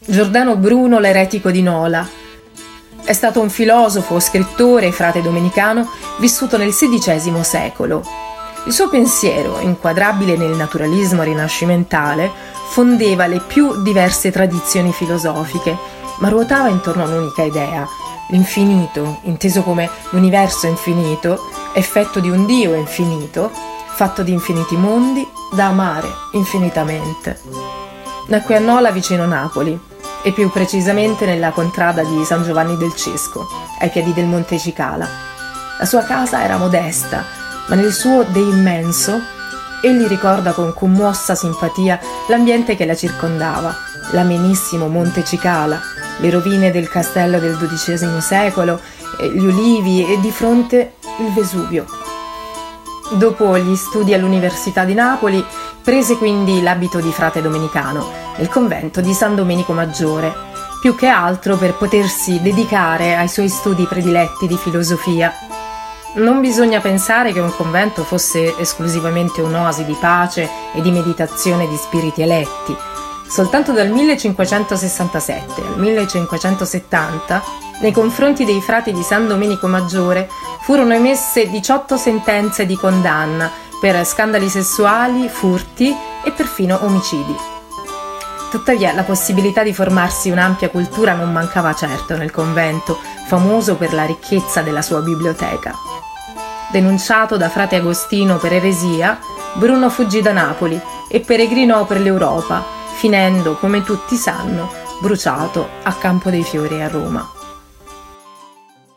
Giordano Bruno l'eretico di Nola. È stato un filosofo, scrittore e frate domenicano vissuto nel XVI secolo. Il suo pensiero, inquadrabile nel naturalismo rinascimentale, fondeva le più diverse tradizioni filosofiche, ma ruotava intorno a un'unica idea. L'infinito, inteso come l'universo infinito, effetto di un Dio infinito, fatto di infiniti mondi, da amare infinitamente. Nacque a Nola vicino Napoli, e più precisamente nella contrada di San Giovanni del Cesco, ai piedi del Monte Cicala. La sua casa era modesta, ma nel suo De immenso egli ricorda con commossa simpatia l'ambiente che la circondava, l'amenissimo Monte Cicala, le rovine del castello del XII secolo, gli ulivi e di fronte il Vesuvio. Dopo gli studi all'Università di Napoli, prese quindi l'abito di frate domenicano nel convento di San Domenico Maggiore, più che altro per potersi dedicare ai suoi studi prediletti di filosofia. Non bisogna pensare che un convento fosse esclusivamente un'oasi di pace e di meditazione di spiriti eletti. Soltanto dal 1567 al 1570, nei confronti dei frati di San Domenico Maggiore, furono emesse 18 sentenze di condanna per scandali sessuali, furti e perfino omicidi. Tuttavia la possibilità di formarsi un'ampia cultura non mancava certo nel convento, famoso per la ricchezza della sua biblioteca. Denunciato da frate Agostino per eresia, Bruno fuggì da Napoli e peregrinò per l'Europa, finendo, come tutti sanno, bruciato a Campo dei Fiori a Roma.